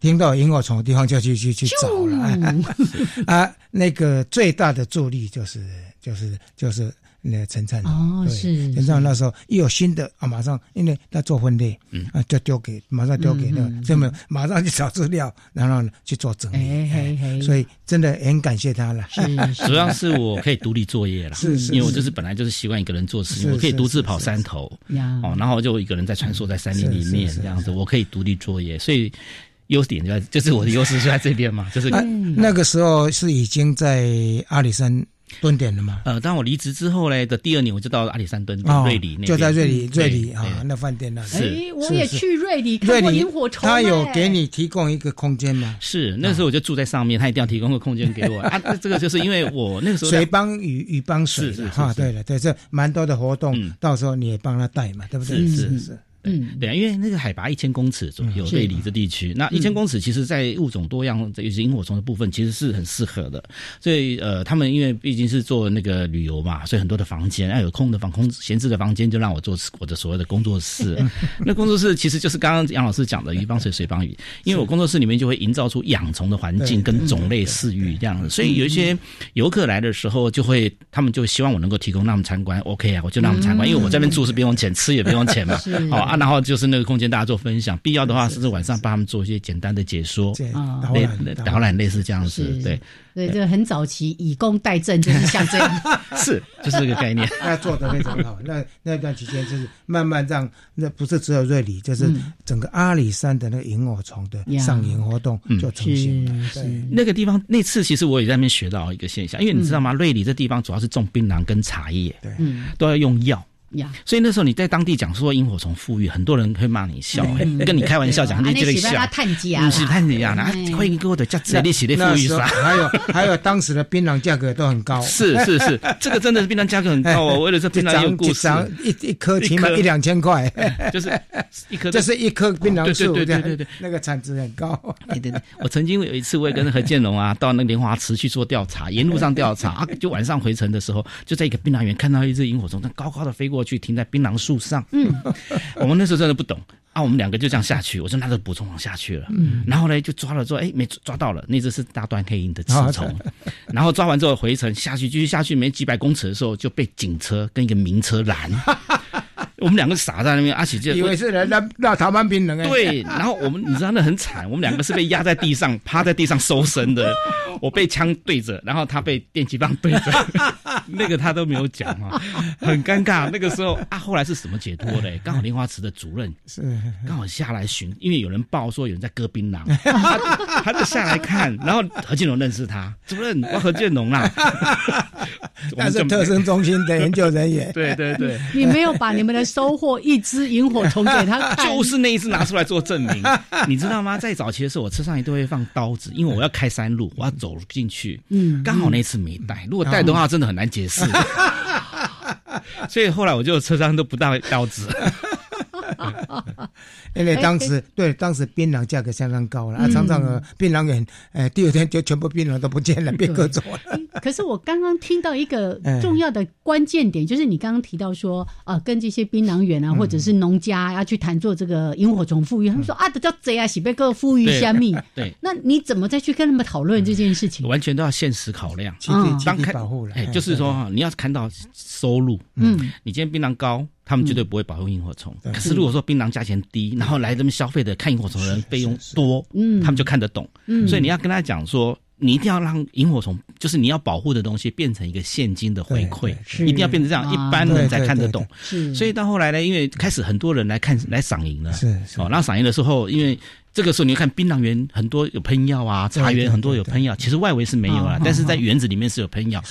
听到萤火虫的地方就去去去找了。啊。那个最大的助力就是就是就是那陈灿哦，是陈灿那时候一有新的啊，马上因为他做分类，嗯。啊，就丢给马上丢给那个，这么马上去找资料，然后去做整理，所以真的很感谢他了。主要是我可以独立作业了，是是，因为我就是本来就是习惯一个人做事情，我可以独自跑山头，哦，然后就一个人在穿梭在山林里面这样子，我可以独立作业，所以。优点就在，就是我的优势就在这边嘛，就是那个时候是已经在阿里山蹲点了嘛。呃，当我离职之后呢的第二年，我就到阿里山蹲点瑞里那就在瑞里瑞里啊，那饭店那里。哎，我也去瑞里看过萤火虫。他有给你提供一个空间吗？是，那时候我就住在上面，他一定要提供个空间给我啊。这个就是因为我那个时候水帮雨雨帮水哈，对了，对，这蛮多的活动，到时候你也帮他带嘛，对不对？是是是。嗯，对啊，因为那个海拔一千公尺左右，对里这地区，那一千公尺其实，在物种多样，尤其是萤火虫的部分，其实是很适合的。所以，呃，他们因为毕竟是做那个旅游嘛，所以很多的房间，要有空的房、空闲置的房间，就让我做我的所谓的工作室。那工作室其实就是刚刚杨老师讲的鱼帮水，水帮鱼，因为我工作室里面就会营造出养虫的环境跟种类饲育这样子。所以有一些游客来的时候，就会他们就希望我能够提供让他们参观，OK 啊，我就让他们参观，因为我这边住是不用钱，吃也不用钱嘛，好啊。然后就是那个空间，大家做分享，必要的话，甚至晚上帮他们做一些简单的解说，类导览类似这样子，对。对，就很早期以工代赈，就是像这样，是，就是这个概念。那做的非常好。那那段期间就是慢慢让，那不是只有瑞里，就是整个阿里山的那个萤火虫的上萤活动就成型了。对，那个地方那次其实我也在那边学到一个现象，因为你知道吗？瑞里这地方主要是种槟榔跟茶叶，对，都要用药。所以那时候你在当地讲说萤火虫富裕，很多人会骂你笑，跟你开玩笑讲，你这个笑。不，是探家啊，欢迎给我的价值，利息的富裕啥？还有还有，当时的槟榔价格都很高。是是是，这个真的是槟榔价格很高哦。为了这槟榔有故事，一一颗起码一两千块，就是一颗，这是一棵槟榔树，对对对对，那个产值很高。对对对，我曾经有一次，我也跟何建龙啊，到那个莲花池去做调查，沿路上调查啊，就晚上回程的时候，就在一个槟榔园看到一只萤火虫，它高高的飞过去，停在槟榔树。上，嗯，我们那时候真的不懂。啊，我们两个就这样下去，我就拿着捕虫网下去了，嗯，然后呢就抓了之后，哎，没抓到了，那只是大段黑鹰的雌虫，然后抓完之后回程下去，继续下去，没几百公尺的时候就被警车跟一个民车拦。我们两个傻在那边，阿喜就以为是人家那台湾兵人哎。对，然后我们你知道那很惨，我们两个是被压在地上，趴在地上搜身的。我被枪对着，然后他被电击棒对着，那个他都没有讲啊，很尴尬。那个时候啊，后来是什么解脱嘞？刚好莲花池的主任是刚好下来巡，因为有人报说有人在割槟榔，他就下来看。然后何建龙认识他，主任我何建龙啦，他是特生中心的研究人员。对对对，你没有把你们的。收获一只萤火虫给他，就是那一只拿出来做证明，你知道吗？在早期的时候，我车上一定会放刀子，因为我要开山路，我要走进去。嗯，刚好那次没带，如果带的话，真的很难解释。所以后来我就车上都不带刀子。因为当时对当时槟榔价格相当高了啊，常常槟榔园，哎，第二天就全部槟榔都不见了，被割走了。可是我刚刚听到一个 重要的关键点，就是你刚刚提到说，呃，跟这些槟榔园啊，或者是农家要去谈做这个萤火虫富裕，他们说啊，这叫贼啊，喜被割富裕虾米？对，那你怎么再去跟他们讨论这件事情？完全都要现实考量，当开保护了，哎，就是说你要看到收入，嗯，你今天槟榔高。他们绝对不会保护萤火虫。可是如果说槟榔价钱低，然后来这边消费的看萤火虫的人费用多，嗯，他们就看得懂。嗯，所以你要跟他讲说，你一定要让萤火虫，就是你要保护的东西变成一个现金的回馈，一定要变成这样，一般人才看得懂。是，所以到后来呢，因为开始很多人来看来赏萤了，是哦，然后赏萤的时候，因为这个时候你看槟榔园很多有喷药啊，茶园很多有喷药，其实外围是没有了，但是在园子里面是有喷药。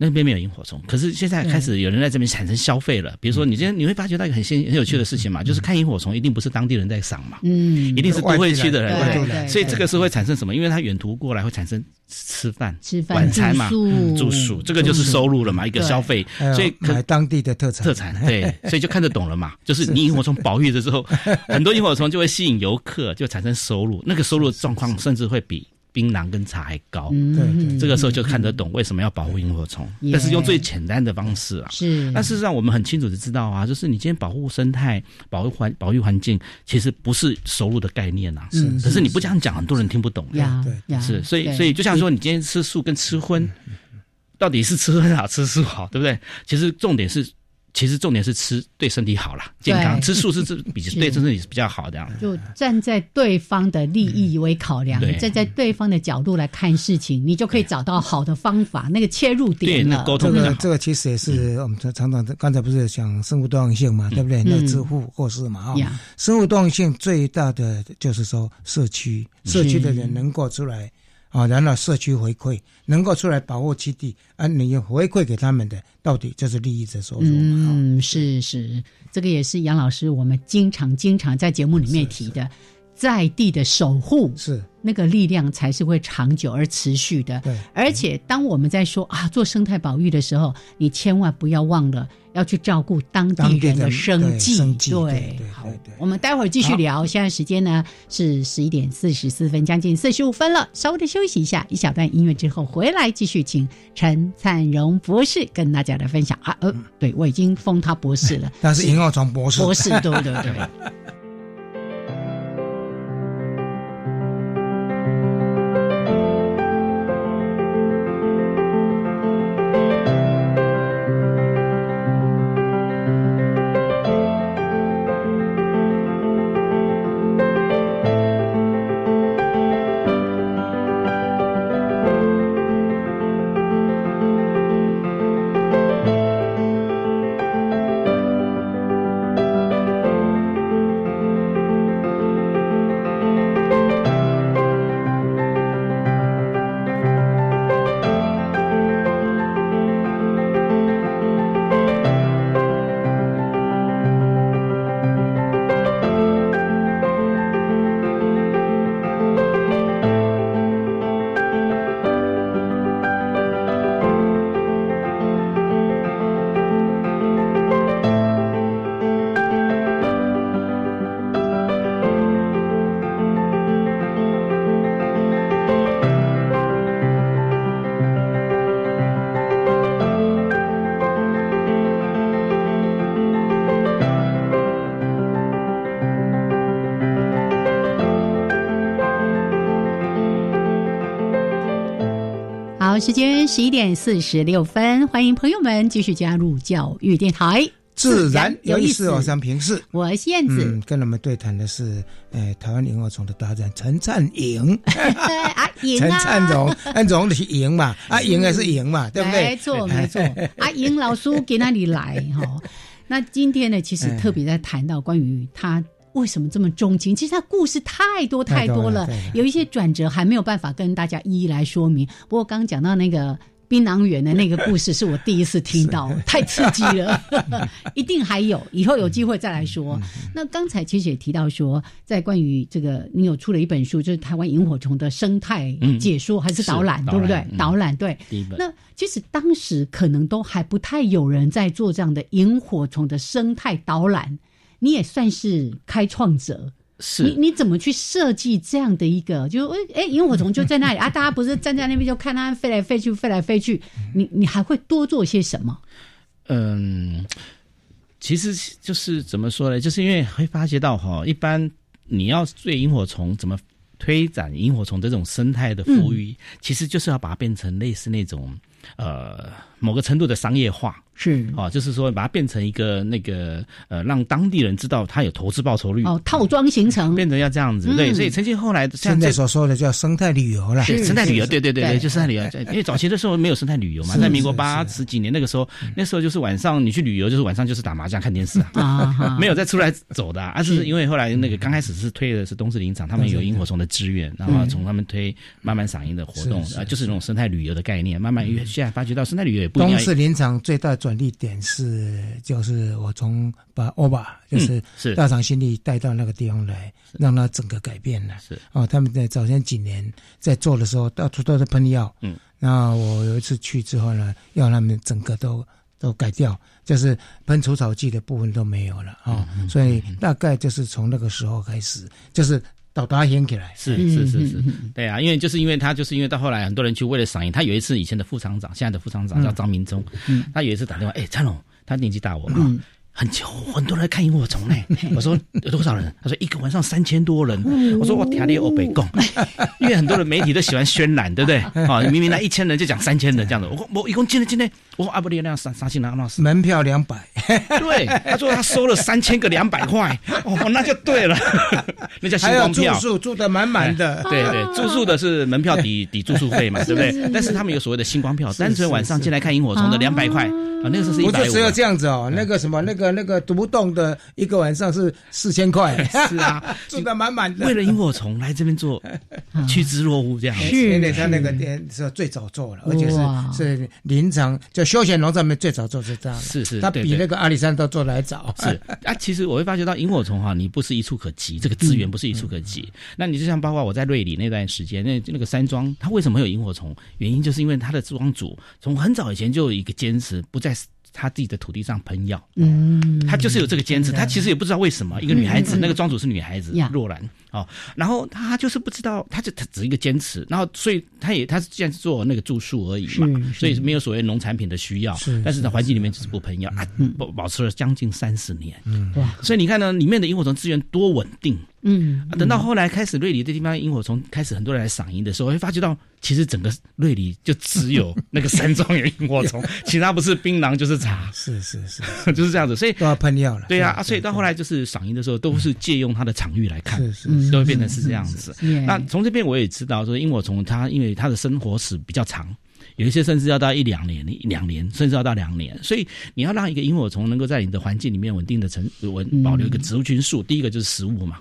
是。那边没有萤火虫，可是现在开始有人在这边产生消费了。比如说，你今天你会发觉到一个很新很有趣的事情嘛，就是看萤火虫一定不是当地人在赏嘛，嗯，一定是都会区的人，对，所以这个是会产生什么？因为他远途过来会产生吃饭、吃饭、晚餐嘛，住宿，这个就是收入了嘛，一个消费，所以买当地的特产，特产对，所以就看得懂了嘛，就是你萤火虫保育了之后，很多萤火虫就会吸引游客，就产生收入，那个收入状况甚至会比。槟榔跟茶还高。对，这个时候就看得懂为什么要保护萤火虫，但是用最简单的方式啊。是，但事实上我们很清楚的知道啊，就是你今天保护生态、保护环、保育环境，其实不是收入的概念呐。是，可是你不这样讲，很多人听不懂。呀，对，是，所以，所以就像说，你今天吃素跟吃荤，到底是吃荤好吃素好，对不对？其实重点是。其实重点是吃对身体好了，健康吃素是这比对身体是比较好的。就站在对方的利益为考量，站在对方的角度来看事情，你就可以找到好的方法，那个切入点了。这个这个其实也是我们常常刚才不是讲生物多样性嘛，对不对？那支付或是嘛啊，生物多样性最大的就是说社区，社区的人能够出来。啊，然后社区回馈能够出来保护基地，啊，你回馈给他们的，到底就是利益的收入嗯，是是，这个也是杨老师我们经常经常在节目里面提的。在地的守护是那个力量，才是会长久而持续的。对，而且当我们在说啊做生态保育的时候，你千万不要忘了要去照顾当地人的生计。对，好，我们待会儿继续聊。现在时间呢是十一点四十四分，将近四十五分了，稍微的休息一下，一小段音乐之后回来继续，请陈灿荣博士跟大家来分享啊。呃，对我已经封他博士了，他是银号床博士，博士，对对对。时间十一点四十六分，欢迎朋友们继续加入教育电台，自然有意思。我想平视，我是燕子，跟我们对谈的是，呃，台湾萤火虫的大战陈灿颖，啊，赢陈灿荣，安荣的是赢嘛，啊，赢也是赢嘛，对不对？没错，没错，啊，赢老叔给那里来哈。那今天呢，其实特别在谈到关于他。为什么这么钟情？其实它故事太多太多了，有一些转折还没有办法跟大家一一来说明。不过刚讲到那个槟榔园的那个故事，是我第一次听到，太刺激了，一定还有，以后有机会再来说。那刚才其实也提到说，在关于这个，你有出了一本书，就是台湾萤火虫的生态解说还是导览，对不对？导览对。那其实当时可能都还不太有人在做这样的萤火虫的生态导览。你也算是开创者，是你你怎么去设计这样的一个？就哎，萤火虫就在那里啊，大家不是站在那边就看它飞来飞去，飞来飞去。你你还会多做些什么？嗯，其实就是怎么说呢？就是因为会发觉到哈，一般你要对萤火虫怎么推展萤火虫这种生态的富裕，其实就是要把它变成类似那种呃某个程度的商业化。是。哦，就是说把它变成一个那个呃，让当地人知道它有投资报酬率。哦，套装形成。变成要这样子，对，所以曾经后来现在所说的叫生态旅游了，生态旅游，对对对对，就生态旅游，因为早期的时候没有生态旅游嘛，在民国八十几年那个时候，那时候就是晚上你去旅游，就是晚上就是打麻将看电视啊，没有再出来走的，而是因为后来那个刚开始是推的是东势林场，他们有萤火虫的资源，然后从他们推慢慢赏萤的活动啊，就是那种生态旅游的概念，慢慢现在发觉到生态旅游也不一样东势林场最大转捩点是。就是我从把欧巴，就是是大肠心力带到那个地方来，让它整个改变了。是哦，他们在早先几年在做的时候，到处都在喷药。嗯，那我有一次去之后呢，要他们整个都都改掉，就是喷除草剂的部分都没有了啊。所以大概就是从那个时候开始，就是倒大掀起来，是是是是，对啊，因为就是因为他就是因为到后来很多人去为了赏樱，他有一次以前的副厂长，现在的副厂长叫张明忠，他有一次打电话，哎，张龙，他年纪大我嘛。很久，很多人来看萤火虫呢。我说有多少人？他说一个晚上三千多人。我说我听你欧北贡，因为很多的媒体都喜欢渲染，对不对？啊，明明那一千人就讲三千人这样子。我我一共进了进来，我说阿布里那样杀杀进来阿老师，门票两百。对，他说他收了三千个两百块，哦，那就对了，那叫星光票。住宿住的满满的，对对，住宿的是门票抵 抵住宿费嘛，对不对？但是他们有所谓的星光票，单纯晚上进来看萤火虫的两百块。啊，那个时候是一百五。我就只有这样子哦，那个什么，那个那个独栋的一个晚上是四千块。是啊，住的满满的。为了萤火虫来这边做趋之若鹜这样。是，因为他那个店是最早做了，而且是是林场就休闲农场里面最早做是这样。是是，他比那个阿里山都做的还早。是啊，其实我会发觉到萤火虫哈，你不是一触可及，这个资源不是一触可及。那你就像包括我在瑞里那段时间，那那个山庄，它为什么会有萤火虫？原因就是因为它的庄主从很早以前就有一个坚持，不在。他自己的土地上喷药，嗯，他就是有这个坚持。他其实也不知道为什么，一个女孩子，那个庄主是女孩子，若兰哦，然后他就是不知道，他就他只一个坚持，然后所以他也他是既然是做那个住宿而已嘛，所以没有所谓农产品的需要，但是在环境里面就是不喷药啊，保保持了将近三十年，哇！所以你看呢，里面的萤火虫资源多稳定。嗯，等到后来开始瑞里这地方萤火虫开始很多人来赏萤的时候，会发觉到其实整个瑞里就只有那个山庄有萤火虫，其他不是槟榔就是茶，是是是，就是这样子，所以都要喷药了。对呀，啊，所以到后来就是赏萤的时候，都是借用它的场域来看，是是，都会变成是这样子。那从这边我也知道，说萤火虫它因为它的生活史比较长。有一些甚至要到一两年、两年，甚至要到两年。所以你要让一个萤火虫能够在你的环境里面稳定的成稳保留一个植物菌数，第一个就是食物嘛，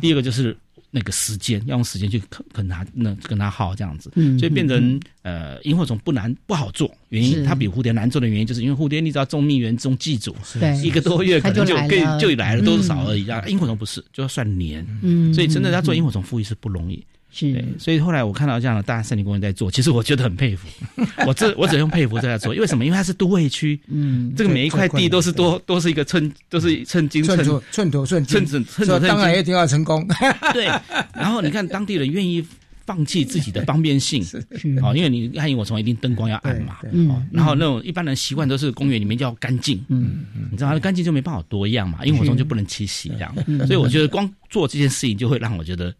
第二个就是那个时间，要用时间去跟跟他那跟他耗这样子。所以变成呃，萤火虫不难不好做，原因它比蝴蝶难做的原因，就是因为蝴蝶你只要种蜜源、种寄主，一个多月 可能就可以就来了多少而已。啊，萤火虫不是，就要算年。嗯，所以真的要做萤火虫复育是不容易。是，所以后来我看到这样的大森林公园在做，其实我觉得很佩服。我这我只用佩服在做，因为什么？因为它是都会区，嗯，这个每一块地都是多，都是一个寸，都是寸金寸土寸土寸金，寸寸土当然一定要成功。对，然后你看当地人愿意放弃自己的方便性，哦，因为你看萤火虫一定灯光要暗嘛，哦，然后那种一般人习惯都是公园里面就要干净，嗯，你知道干净就没办法多样嘛，萤火虫就不能栖息这样，所以我觉得光做这件事情就会让我觉得。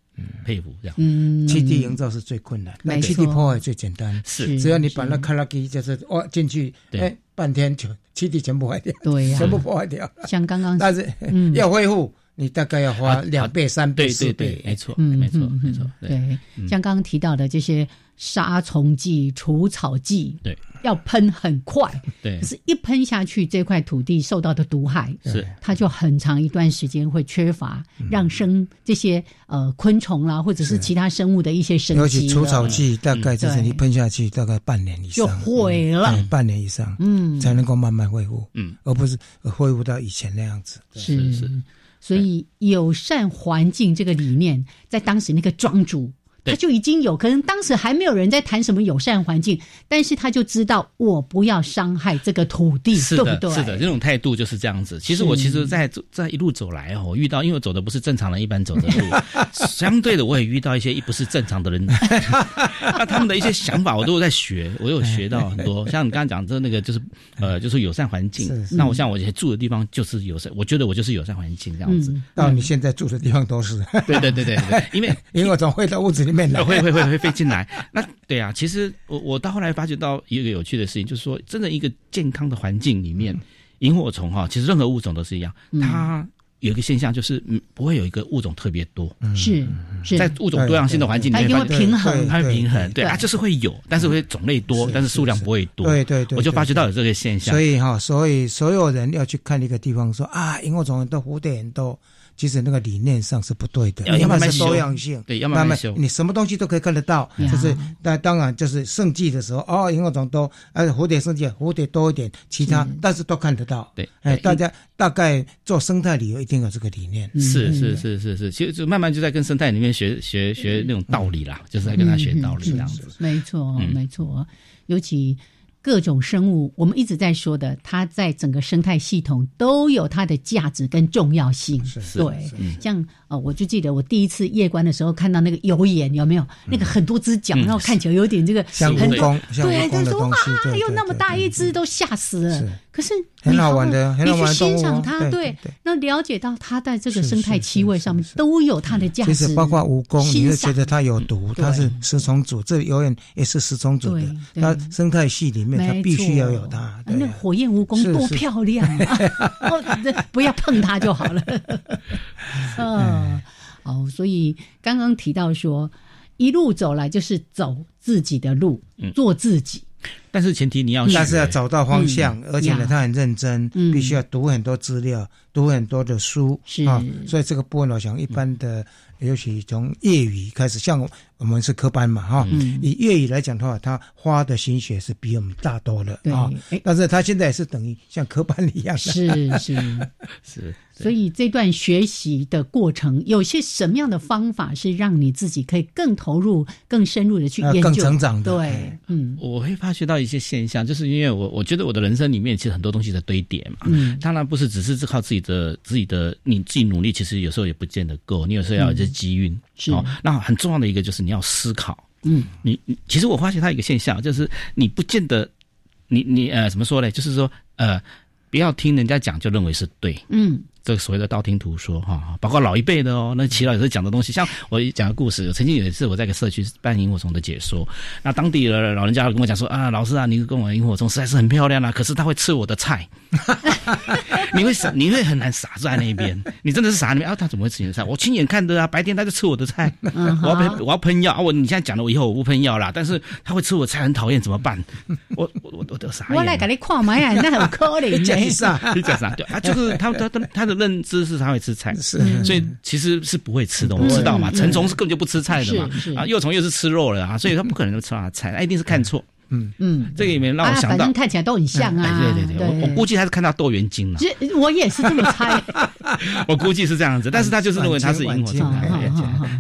佩服这样，嗯，七 D 营造是最困难，那基地破坏最简单，是只要你把那卡拉机就是挖进去，哎，半天就基地全部坏掉，对呀，全部破坏掉。像刚刚，但是要恢复，你大概要花两倍、三倍、四倍，没错，没错，没错。对，像刚刚提到的这些杀虫剂、除草剂，对。要喷很快，对，可是一喷下去，这块土地受到的毒害是，它就很长一段时间会缺乏，让生这些呃昆虫啦，或者是其他生物的一些生机。尤其除草剂，大概就是你喷下去，大概半年以上。就毁了，半年以上，嗯，才能够慢慢恢复，嗯，而不是恢复到以前那样子。是。是，所以友善环境这个理念，在当时那个庄主。他就已经有可能当时还没有人在谈什么友善环境，但是他就知道我不要伤害这个土地，对不对？是的，这种态度就是这样子。其实我其实，在在一路走来哦，我遇到因为我走的不是正常人一般走的路，相对的我也遇到一些不是正常的人，那他们的一些想法我都有在学，我有学到很多。像你刚刚讲的那个，就是呃，就是友善环境。那我像我以前住的地方就是友善，我觉得我就是友善环境这样子。到你现在住的地方都是。对对对对对，因为因为我总会到屋子里面。会会会会飞进来，那对啊，其实我我到后来发觉到一个有趣的事情，就是说，真的一个健康的环境里面，萤火虫哈，其实任何物种都是一样，它有一个现象就是，嗯，不会有一个物种特别多，是是。在物种多样性的环境里面，它会平衡，它会平衡，对，它就是会有，但是会种类多，但是数量不会多，对对对，我就发觉到有这个现象，所以哈，所以所有人要去看一个地方，说啊，萤火虫很多，蝴蝶很多。其实那个理念上是不对的，要慢慢多样性，对，要慢慢修。你什么东西都可以看得到，就是但当然就是盛季的时候，哦，萤火虫多，呃，蝴蝶盛季蝴蝶多一点，其他但是都看得到。对，哎，大家大概做生态旅游一定有这个理念。是是是是是，其实就慢慢就在跟生态里面学学学那种道理啦，就是在跟他学道理这样子。没错，没错，尤其。各种生物，我们一直在说的，它在整个生态系统都有它的价值跟重要性。对，像呃，我就记得我第一次夜观的时候，看到那个油眼有没有？那个很多只脚，然后看起来有点这个像蜈蚣，对，就说哇，又那么大一只，都吓死了。可是很好玩的，你去欣赏它，对，那了解到它在这个生态气味上面都有它的价值。其实包括蜈蚣，你会觉得它有毒，它是食虫组，这永远也是食虫组的，它生态系里面它必须要有它。那火焰蜈蚣多漂亮啊！不要碰它就好了。嗯，哦，所以刚刚提到说，一路走来就是走自己的路，做自己。但是前提你要，但是要找到方向，而且呢，他很认真，必须要读很多资料，读很多的书啊。所以这个部分，我想一般的，尤其从业余开始，像我们是科班嘛哈，以业余来讲的话，他花的心血是比我们大多了啊。但是他现在也是等于像科班一样，是是。是。所以这段学习的过程，有些什么样的方法是让你自己可以更投入、更深入的去研究、更成长的？对，嗯，我会发觉到一些现象，就是因为我我觉得我的人生里面其实很多东西在堆叠嘛。嗯，当然不是只是靠自己的自己的你自己努力，其实有时候也不见得够。你有时候要有些机运。是。那很重要的一个就是你要思考。嗯，你你其实我发现它一个现象，就是你不见得你你呃怎么说呢？就是说呃不要听人家讲就认为是对。嗯。这个所谓的道听途说哈，包括老一辈的哦，那齐老师讲的东西，像我讲个故事，曾经有一次我在一个社区办萤火虫的解说，那当地的老人家跟我讲说啊，老师啊，你跟我萤火虫实在是很漂亮啊，可是他会吃我的菜，你会傻，你会很难傻在那边，你真的是傻那边啊，他怎么会吃你的菜？我亲眼看的啊，白天他就吃我的菜，我要喷我要喷药啊，我你现在讲了我以后我不喷药啦，但是他会吃我菜，很讨厌怎么办？我我我我都傻。我来给你看嘛呀，那很可怜。你讲啥？你讲啥？对啊，就是他他他他的。认知是他会吃菜，是，所以其实是不会吃的，我们知道嘛。成虫是根本就不吃菜的嘛，啊，幼虫又是吃肉的啊，所以他不可能吃他的菜，他一定是看错。嗯嗯，这个里面让我想到，看起来都很像啊。对对对，我我估计他是看到豆圆精了。我也是这么猜，我估计是这样子，但是他就是认为他是萤火虫。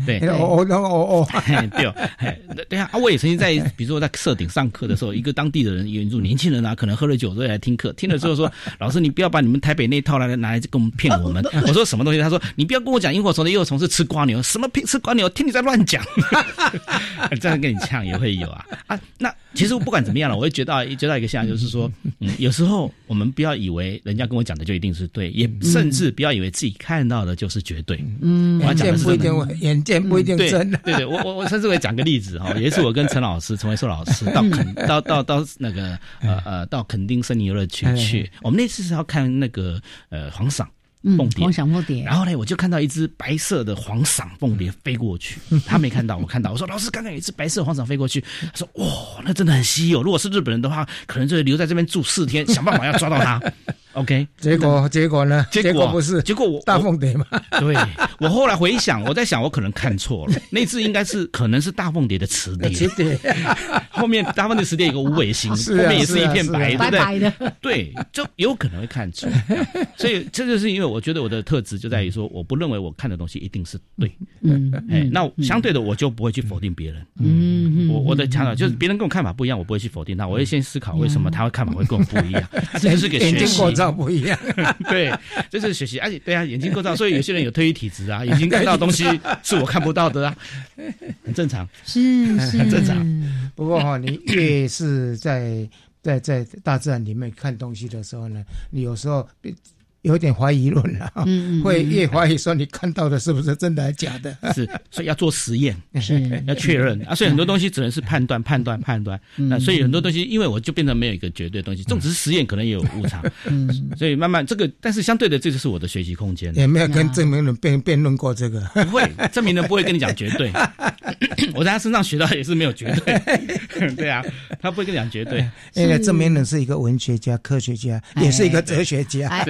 对，哦哦哦哦，对，对啊，我也曾经在，比如说在社顶上课的时候，一个当地的人引入年轻人啊，可能喝了酒之后来听课，听了之后说：“老师，你不要把你们台北那套来拿来跟我们骗我们。”我说：“什么东西？”他说：“你不要跟我讲萤火虫的萤火虫是吃瓜牛，什么吃瓜牛？听你在乱讲。”这样跟你呛也会有啊啊，那。其实不管怎么样了，我会觉得觉得一个现象，就是说，嗯，有时候我们不要以为人家跟我讲的就一定是对，也甚至不要以为自己看到的就是绝对。嗯，眼见不一定，眼见不一定真。对对，我我我甚至会讲个例子哈，有一次我跟陈老师、陈维寿老师到垦到到到那个呃呃到垦丁森林游乐区去，我们那次是要看那个呃黄鳝。凤蝶，黄鳝凤蝶。然后呢，我就看到一只白色的黄嗓凤蝶飞过去，他没看到，我看到。我说：“老师，刚刚有一只白色黄嗓飞过去。”他说：“哇，那真的很稀有。如果是日本人的话，可能就留在这边住四天，想办法要抓到它。” OK，结果结果呢？结果不是，结果我大凤蝶嘛。对，我后来回想，我在想，我可能看错了，那次应该是可能是大凤蝶的雌蝶。雌蝶，后面大凤蝶雌蝶有个无尾形，后面也是一片白，对不对？对，就有可能会看错。所以这就是因为我觉得我的特质就在于说，我不认为我看的东西一定是对。嗯，哎，那相对的我就不会去否定别人。嗯，我我的强调就是别人跟我看法不一样，我不会去否定他，我会先思考为什么他会看法会跟我不一样。这就是个学习。不一样，对，这是学习，而且对啊，眼睛构造，所以有些人有特异体质啊，眼睛看到东西是我看不到的啊，很正常，是是很正常。不过哈，你越是在在在大自然里面看东西的时候呢，你有时候。有点怀疑论了，会越怀疑说你看到的是不是真的还是假的？是，所以要做实验，是要确认啊。所以很多东西只能是判断、判断、判断。那所以很多东西，因为我就变成没有一个绝对的东西，这种只是实验，可能也有误差。嗯，所以慢慢这个，但是相对的，这就是我的学习空间。也没有跟证明人辩辩论过这个，不会，证明人不会跟你讲绝对。我在他身上学到也是没有绝对，对啊，他不会跟你讲绝对。因为证明人是一个文学家、科学家，也是一个哲学家。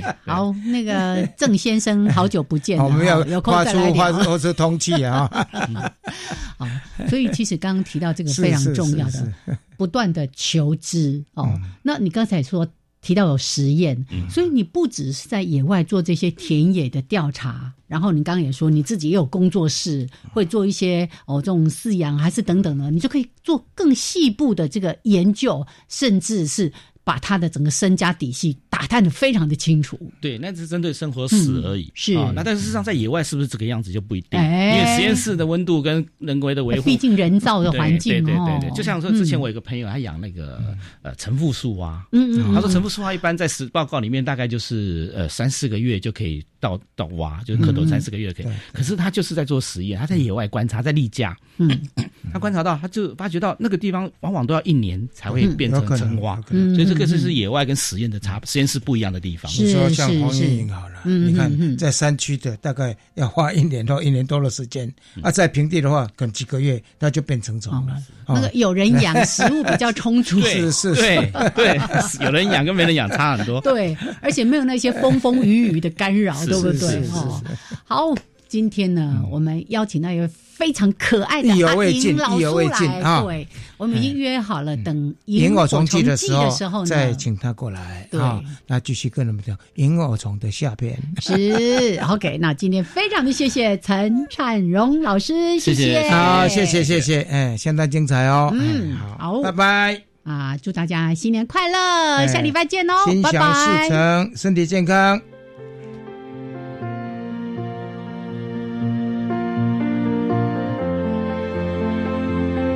对。好，那个郑先生，好久不见，我们要有空再来聊。发出通气啊！好，所以其实刚刚提到这个非常重要的，不断的求知哦。那你刚才说提到有实验，所以你不只是在野外做这些田野的调查，然后你刚刚也说你自己也有工作室，会做一些哦这种饲养还是等等的，你就可以做更细部的这个研究，甚至是。把他的整个身家底细打探的非常的清楚。对，那只是针对生活死而已。是啊，那但是事实上在野外是不是这个样子就不一定？因为实验室的温度跟人为的维护，毕竟人造的环境。对对对对，就像说之前我有个朋友，他养那个呃陈腹树蛙。嗯嗯。他说陈腹树蛙一般在实报告里面大概就是呃三四个月就可以到到挖，就是蝌蚪三四个月可以。可是他就是在做实验，他在野外观察，在例假。嗯。他观察到，他就发觉到那个地方往往都要一年才会变成成蛙，所以。这个就是野外跟实验的差，实验室不一样的地方。你说像黄莺莺好了，你看在山区的大概要花一年到一年多的时间，啊，在平地的话可能几个月它就变成虫了。那个有人养，食物比较充足。是是，对对，有人养跟没人养差很多。对，而且没有那些风风雨雨的干扰，对不对？哦，好，今天呢，我们邀请到一位。非常可爱的阿银老叔来，对，我们已经约好了，等萤火虫季的时候再请他过来，对，那继续跟我们讲萤火虫的下篇。是，OK，那今天非常的谢谢陈灿荣老师，谢谢，好，谢谢，谢谢，哎，相当精彩哦，嗯，好，拜拜，啊，祝大家新年快乐，下礼拜见哦，心想事成，身体健康。